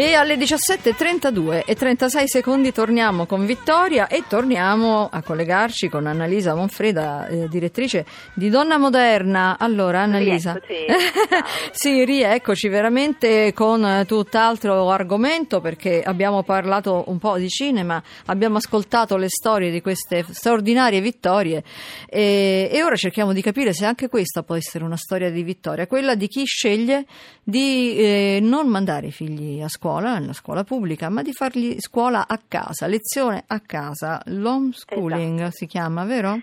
E alle 17.32 e 36 secondi torniamo con Vittoria e torniamo a collegarci con Annalisa Monfreda, eh, direttrice di Donna Moderna. Allora, Annalisa. sì, rieccoci veramente con tutt'altro argomento perché abbiamo parlato un po' di cinema, abbiamo ascoltato le storie di queste straordinarie vittorie e, e ora cerchiamo di capire se anche questa può essere una storia di vittoria, quella di chi sceglie di eh, non mandare i figli a scuola scuola, nella scuola pubblica, ma di fargli scuola a casa, lezione a casa, l'homeschooling esatto. si chiama, vero?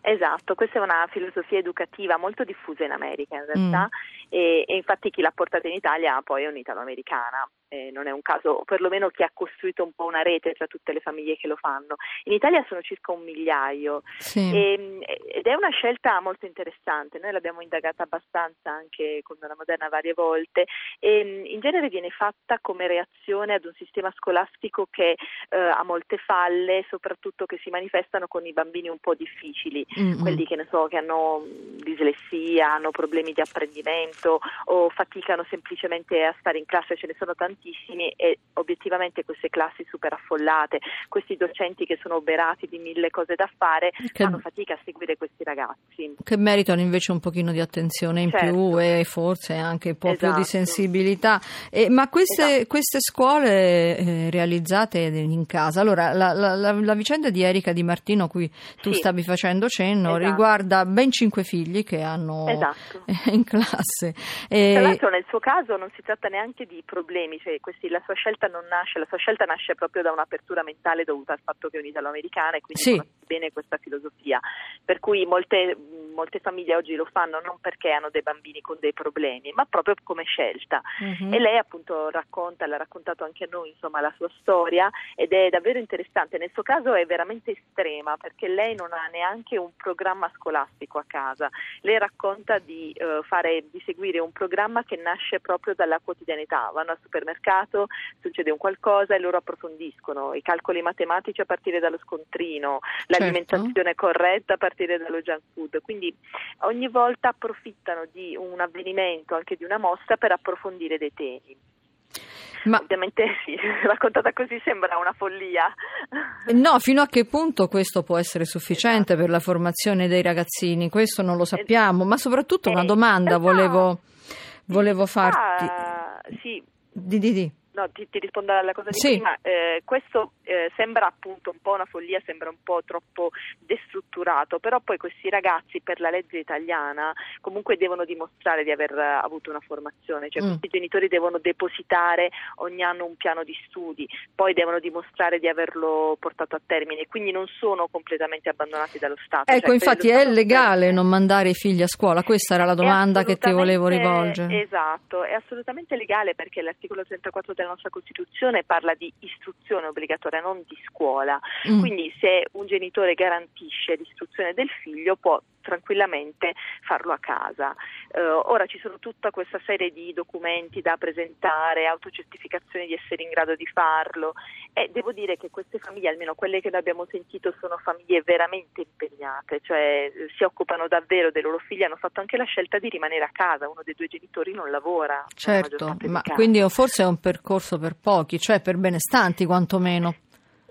Esatto, questa è una filosofia educativa molto diffusa in America in realtà mm. E, e, infatti chi l'ha portata in Italia poi è un'italo-americana eh, non è un caso, o perlomeno chi ha costruito un po' una rete tra tutte le famiglie che lo fanno. In Italia sono circa un migliaio sì. e, ed è una scelta molto interessante, noi l'abbiamo indagata abbastanza anche con la moderna varie volte e in genere viene fatta come reazione ad un sistema scolastico che eh, ha molte falle, soprattutto che si manifestano con i bambini un po' difficili, mm-hmm. quelli che ne so che hanno dislessia, hanno problemi di apprendimento o faticano semplicemente a stare in classe, ce ne sono tanti tantissimi e obiettivamente queste classi super affollate, questi docenti che sono oberati di mille cose da fare, che, fanno fatica a seguire questi ragazzi. Che meritano invece un pochino di attenzione in certo. più e forse anche un po' esatto. più di esatto. sensibilità. Eh, ma queste, esatto. queste scuole eh, realizzate in casa, allora la, la, la, la, vicenda di Erika Di Martino cui tu sì. stavi facendo cenno esatto. riguarda ben cinque figli che hanno esatto. in classe. E... Tra l'altro nel suo caso non si tratta neanche di problemi, cioè questi, la sua scelta non nasce, la sua scelta nasce proprio da un'apertura mentale dovuta al fatto che è un'italo-americana e quindi sì. Bene questa filosofia. Per cui molte, molte, famiglie oggi lo fanno non perché hanno dei bambini con dei problemi, ma proprio come scelta. Uh-huh. E lei appunto racconta, l'ha raccontato anche a noi, insomma, la sua storia ed è davvero interessante. Nel suo caso è veramente estrema perché lei non ha neanche un programma scolastico a casa. Lei racconta di, uh, fare, di seguire un programma che nasce proprio dalla quotidianità. Vanno al supermercato mercato, succede un qualcosa e loro approfondiscono i calcoli matematici a partire dallo scontrino, l'alimentazione certo. corretta a partire dallo junk food. Quindi ogni volta approfittano di un avvenimento, anche di una mostra, per approfondire dei temi. Ma... Ovviamente sì, raccontata così sembra una follia. No, fino a che punto questo può essere sufficiente esatto. per la formazione dei ragazzini? Questo non lo sappiamo, ma soprattutto una eh, domanda esatto. volevo, volevo farti. Ah, sì, di, di, di. No, ti, ti, rispondo alla cosa di sì. prima. Eh, questo eh, sembra appunto un po' una follia, sembra un po' troppo destrutturato, però poi questi ragazzi per la legge italiana comunque devono dimostrare di aver avuto una formazione, cioè mm. questi genitori devono depositare ogni anno un piano di studi, poi devono dimostrare di averlo portato a termine, quindi non sono completamente abbandonati dallo Stato. Ecco, cioè, infatti è legale per... non mandare i figli a scuola, questa era la domanda che ti volevo rivolgere. Esatto, è assolutamente legale perché l'articolo 34 della nostra Costituzione parla di istruzione obbligatoria, non di scuola. Mm. Quindi se un genitore garantisce l'istruzione del figlio può tranquillamente farlo a casa. Uh, ora ci sono tutta questa serie di documenti da presentare, autocertificazioni di essere in grado di farlo e devo dire che queste famiglie, almeno quelle che noi abbiamo sentito, sono famiglie veramente impegnate, cioè si occupano davvero dei loro figli, hanno fatto anche la scelta di rimanere a casa, uno dei due genitori non lavora. Certo, ma quindi forse è un percorso per pochi, cioè per benestanti quantomeno.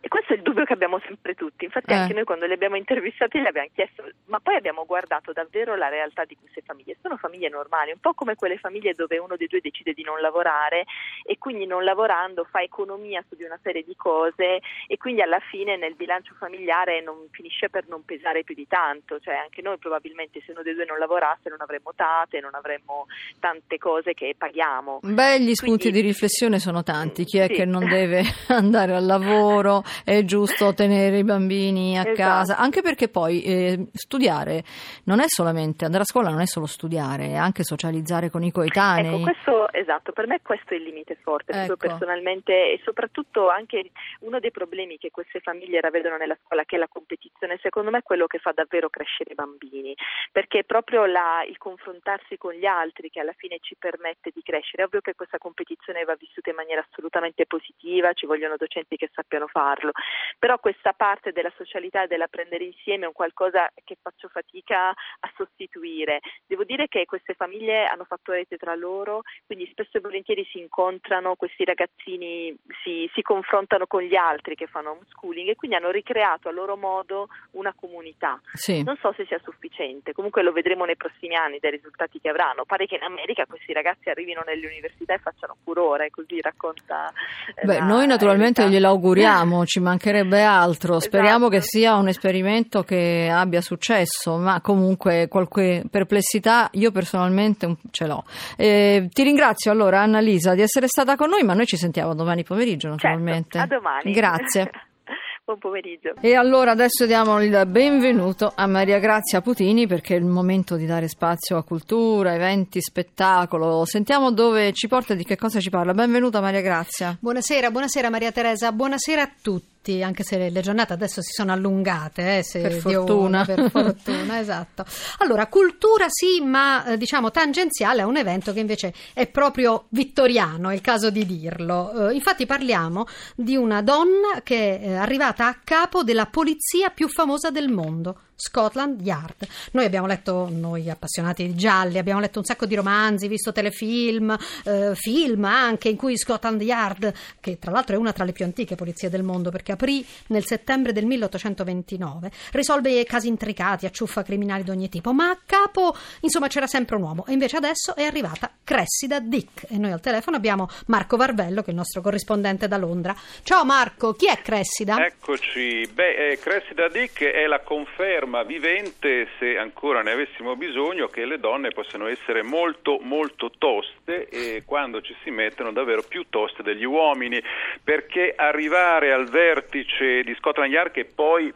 E questo è il dubbio che abbiamo sempre tutti, infatti eh. anche noi quando li abbiamo intervistati gli abbiamo chiesto, ma poi abbiamo guardato davvero la realtà di queste famiglie, sono famiglie normali, un po' come quelle famiglie dove uno dei due decide di non lavorare e quindi non lavorando fa economia su di una serie di cose e quindi alla fine nel bilancio familiare non finisce per non pesare più di tanto, cioè anche noi probabilmente se uno dei due non lavorasse non avremmo tate, non avremmo tante cose che paghiamo. Beh, gli spunti quindi, di riflessione sono tanti, chi è sì. che non deve andare al lavoro, è giusto tenere i bambini a esatto. casa, anche perché poi eh, studiare non è solamente, andare a scuola non è solo studiare, è anche socializzare con i coetanei. Ecco, questo, esatto, per me questo è il limite forte, ecco. personalmente e soprattutto anche uno dei problemi che queste famiglie ravedono nella scuola, che è la competizione, secondo me è quello che fa davvero crescere i bambini, perché è proprio la, il confrontarsi con gli altri che alla fine ci permette di crescere. È ovvio che questa competizione va vissuta in maniera assolutamente positiva, ci vogliono docenti che sappiano farlo farlo. Però questa parte della socialità e dell'apprendere insieme è un qualcosa che faccio fatica a sostituire. Devo dire che queste famiglie hanno fatto rete tra loro, quindi spesso e volentieri si incontrano, questi ragazzini si, si confrontano con gli altri che fanno homeschooling e quindi hanno ricreato a loro modo una comunità. Sì. Non so se sia sufficiente, comunque lo vedremo nei prossimi anni dai risultati che avranno. Pare che in America questi ragazzi arrivino nelle università e facciano furore, così racconta. Eh, Beh, noi naturalmente glielo auguriamo, ci mancherebbe altro. Speriamo Esatto. che sia un esperimento che abbia successo, ma comunque qualche perplessità io personalmente ce l'ho. Eh, ti ringrazio allora Annalisa di essere stata con noi, ma noi ci sentiamo domani pomeriggio naturalmente. Certo, a domani. Grazie. Buon pomeriggio. E allora adesso diamo il benvenuto a Maria Grazia Putini perché è il momento di dare spazio a cultura, eventi, spettacolo. Sentiamo dove ci porta e di che cosa ci parla. Benvenuta Maria Grazia. Buonasera, buonasera Maria Teresa, buonasera a tutti, anche se le giornate adesso si sono allungate, eh, se Per fortuna. vuole, per fortuna, esatto. Allora, cultura sì, ma eh, diciamo tangenziale a un evento che invece è proprio vittoriano, è il caso di dirlo. Eh, infatti parliamo di una donna che è arrivata a capo della polizia più famosa del mondo. Scotland Yard. Noi abbiamo letto, noi appassionati di gialli, abbiamo letto un sacco di romanzi, visto telefilm, eh, film anche in cui Scotland Yard, che tra l'altro è una tra le più antiche polizie del mondo perché aprì nel settembre del 1829, risolve casi intricati, acciuffa criminali di ogni tipo, ma a capo insomma c'era sempre un uomo e invece adesso è arrivata Cressida Dick e noi al telefono abbiamo Marco Varvello che è il nostro corrispondente da Londra. Ciao Marco, chi è Cressida? Eccoci, beh, eh, Cressida Dick è la conferma vivente, se ancora ne avessimo bisogno, che le donne possono essere molto, molto toste e quando ci si mettono davvero più toste degli uomini, perché arrivare al vertice di Scotland Yard che poi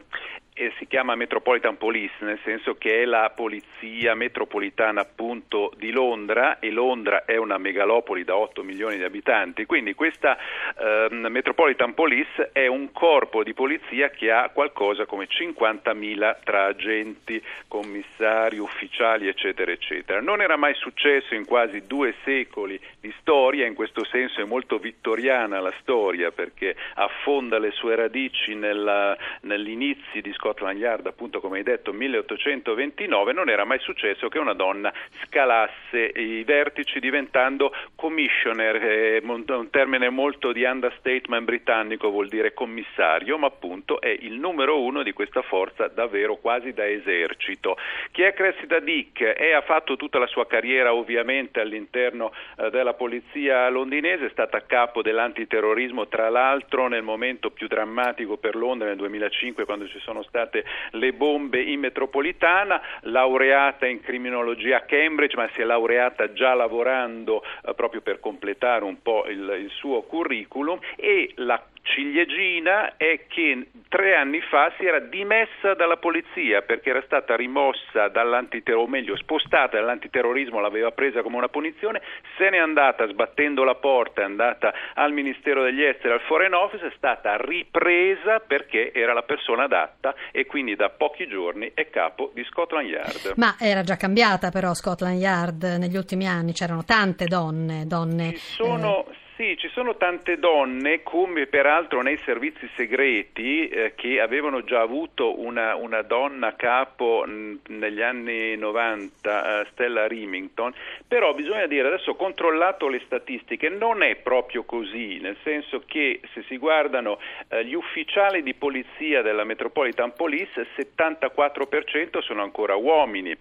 eh, si chiama Metropolitan Police, nel senso che è la polizia metropolitana appunto di Londra e Londra è una megalopoli da 8 milioni di abitanti, quindi questa ehm, Metropolitan Police è un corpo di polizia che ha qualcosa come 50.000 tra agenti, commissari, ufficiali eccetera eccetera. Non era mai successo in quasi due secoli di storia, in questo senso è molto vittoriana la storia perché affonda le sue radici nella, negli inizi di Scotland Yard, appunto come hai detto 1829, non era mai successo che una donna scalasse i vertici diventando commissioner, eh, un termine molto di understatement britannico, vuol dire commissario, ma appunto è il numero uno di questa forza davvero quasi da esercito. Chi è Cressida Dick? E ha fatto tutta la sua carriera ovviamente all'interno eh, della polizia londinese, è stata a capo dell'antiterrorismo, tra l'altro nel momento più drammatico per Londra nel 2005 quando ci sono state le bombe in metropolitana, laureata in criminologia a Cambridge, ma si è laureata già lavorando eh, proprio per completare un po' il, il suo curriculum e la ciliegina è che tre anni fa si era dimessa dalla polizia perché era stata rimossa dall'antiterrorismo, o meglio spostata dall'antiterrorismo, l'aveva presa come una punizione, se n'è andata sbattendo la porta, è andata al Ministero degli Esteri, al Foreign Office, è stata ripresa perché era la persona adatta e quindi da pochi giorni è capo di Scotland Yard. Ma era già cambiata però Scotland Yard negli ultimi anni, c'erano tante donne, donne Ci sono, sì, ci sono tante donne, come peraltro nei servizi segreti, eh, che avevano già avuto una, una donna capo mh, negli anni 90, eh, Stella Remington, però bisogna dire, adesso ho controllato le statistiche, non è proprio così, nel senso che se si guardano eh, gli ufficiali di polizia della Metropolitan Police, il 74% sono ancora uomini,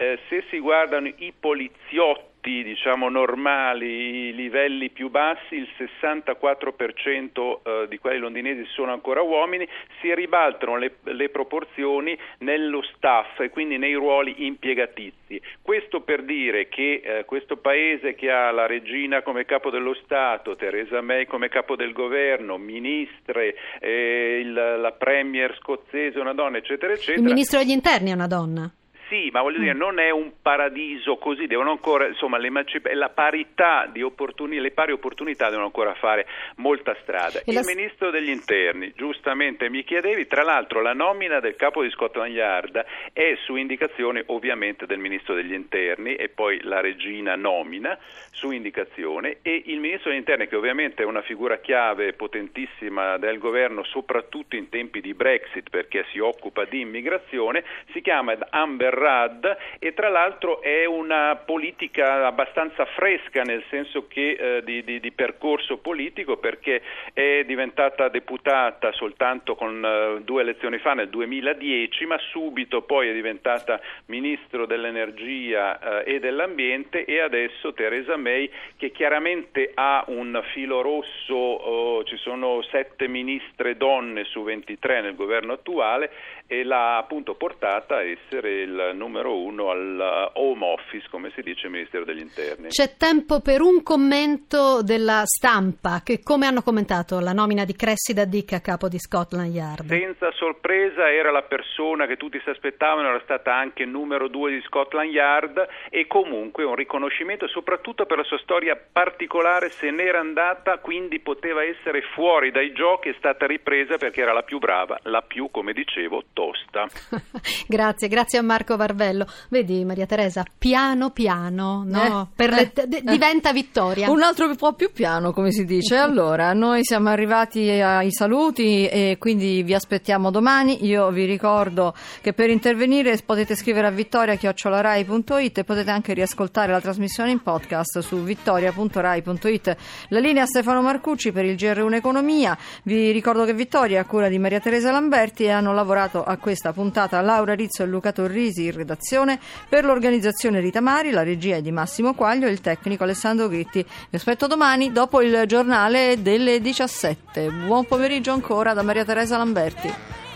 Eh, se si guardano i poliziotti, diciamo normali, i livelli più bassi, il 64% eh, di quelli londinesi sono ancora uomini, si ribaltano le, le, proporzioni nello staff e quindi nei ruoli impiegatizi. Questo per dire che eh, questo paese che ha la regina come capo dello Stato, Theresa May come capo del governo, ministre, eh, il, la premier scozzese, una donna, eccetera, eccetera. Il ministro degli interni è una donna. Sì, ma voglio dire, non è un paradiso così, devono ancora, insomma, la parità di opportunità, le pari opportunità devono ancora fare molta strada. Il la... ministro degli interni, giustamente mi chiedevi, tra l'altro la nomina del capo di Scotland Yard è su indicazione ovviamente del ministro degli interni e poi la regina nomina su indicazione e il ministro degli interni che ovviamente è una figura chiave potentissima del governo soprattutto in tempi di Brexit perché si occupa di immigrazione, si chiama Amber Rudd e tra l'altro è una politica abbastanza fresca nel senso che eh, di, di, di, percorso politico perché è diventata deputata soltanto con eh, due elezioni fa nel 2010 ma subito poi è diventata ministro dell'energia eh, e dell'ambiente e adesso Theresa May che chiaramente ha un filo rosso, oh, ci sono sette ministre donne su 23 nel governo attuale e l'ha appunto portata a essere il numero uno al Home Office, come si dice, Ministero degli Interni. C'è tempo per un commento della stampa, che come hanno commentato la nomina di Cressida Dick a capo di Scotland Yard? Senza sorpresa era la persona che tutti si aspettavano, era stata anche numero due di Scotland Yard e comunque un riconoscimento soprattutto per la sua storia particolare, se n'era andata, quindi poteva essere fuori dai giochi, è stata ripresa perché era la più brava, la più, come dicevo, tosta. grazie, grazie a Marco Varvello. Vedi Maria Teresa, piano piano, no? Eh, le, eh, d- diventa vittoria. Un altro po' più piano, come si dice. Allora, noi siamo arrivati ai saluti e quindi vi aspettiamo domani. Io vi ricordo che per intervenire potete scrivere a vittoria.rai.it e potete anche riascoltare la trasmissione in podcast su vittoria.rai.it. La linea Stefano Marcucci per il GR1 Economia. Vi ricordo che Vittoria è a cura di Maria Teresa Lamberti e hanno lavorato a questa puntata Laura Rizzo e Luca Torrisi in redazione, per l'organizzazione Rita Mari, la regia è di Massimo Quaglio e il tecnico Alessandro Gritti. Vi aspetto domani dopo il giornale delle 17. Buon pomeriggio ancora da Maria Teresa Lamberti.